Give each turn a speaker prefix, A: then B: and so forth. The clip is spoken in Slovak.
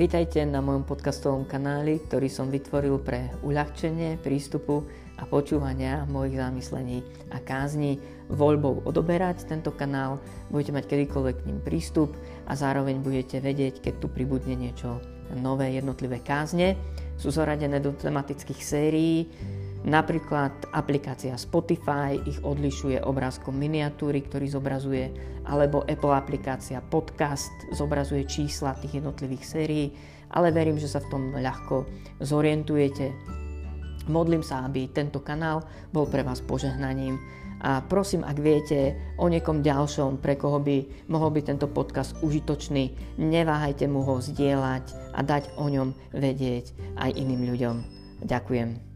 A: Vítajte na mojom podcastovom kanáli, ktorý som vytvoril pre uľahčenie prístupu a počúvania mojich zamyslení a kázni voľbou odoberať tento kanál. Budete mať kedykoľvek k ním prístup a zároveň budete vedieť, keď tu pribudne niečo nové jednotlivé kázne. Sú zoradené do tematických sérií, Napríklad aplikácia Spotify ich odlišuje obrázkom miniatúry, ktorý zobrazuje, alebo Apple aplikácia Podcast zobrazuje čísla tých jednotlivých sérií, ale verím, že sa v tom ľahko zorientujete. Modlím sa, aby tento kanál bol pre vás požehnaním a prosím, ak viete o niekom ďalšom, pre koho by mohol byť tento podcast užitočný, neváhajte mu ho zdieľať a dať o ňom vedieť aj iným ľuďom. Ďakujem.